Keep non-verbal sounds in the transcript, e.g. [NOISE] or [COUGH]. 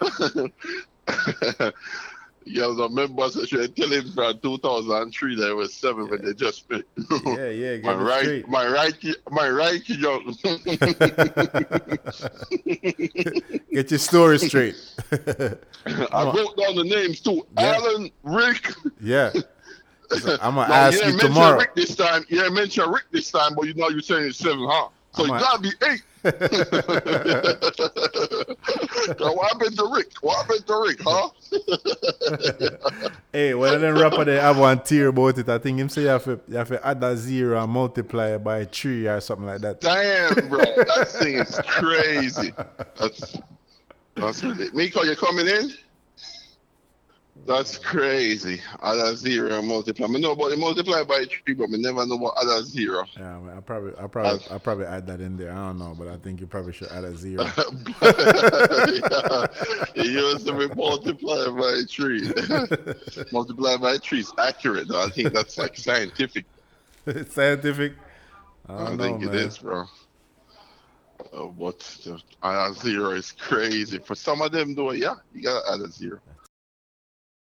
[LAUGHS] Yeah, the members should tell him from 2003 there was seven when they just yeah, yeah. [LAUGHS] Get my right, straight. my right, my right, young. [LAUGHS] Get your story straight. I wrote down the names too. Yeah. Alan, Rick. yeah. So I'm gonna Now, ask you you tomorrow. Rick this time. You didn't mention Rick this time, but you know you're saying it's seven, huh? So I'm it a- gotta be eight. What happened to Rick? What happened to Rick, huh? [LAUGHS] Hey, of them rapper they have one theory about it. I think him say you have to, you have to add a zero and multiply it by three or something like that. Damn, bro, [LAUGHS] that thing is crazy. That's that's Miko, you coming in? That's crazy. Other zero multiply. I know about the multiply by three, but we never know about other zero. Yeah, man, I probably, I probably, I probably add that in there. I don't know, but I think you probably should add a zero. [LAUGHS] yeah. You use to be multiply by three. [LAUGHS] multiply by three is accurate, though. I think that's like scientific. It's [LAUGHS] scientific. I I, don't know, think man. it is, bro. Uh, what the, uh, zero is crazy. For some of them, though, yeah, you gotta add a zero.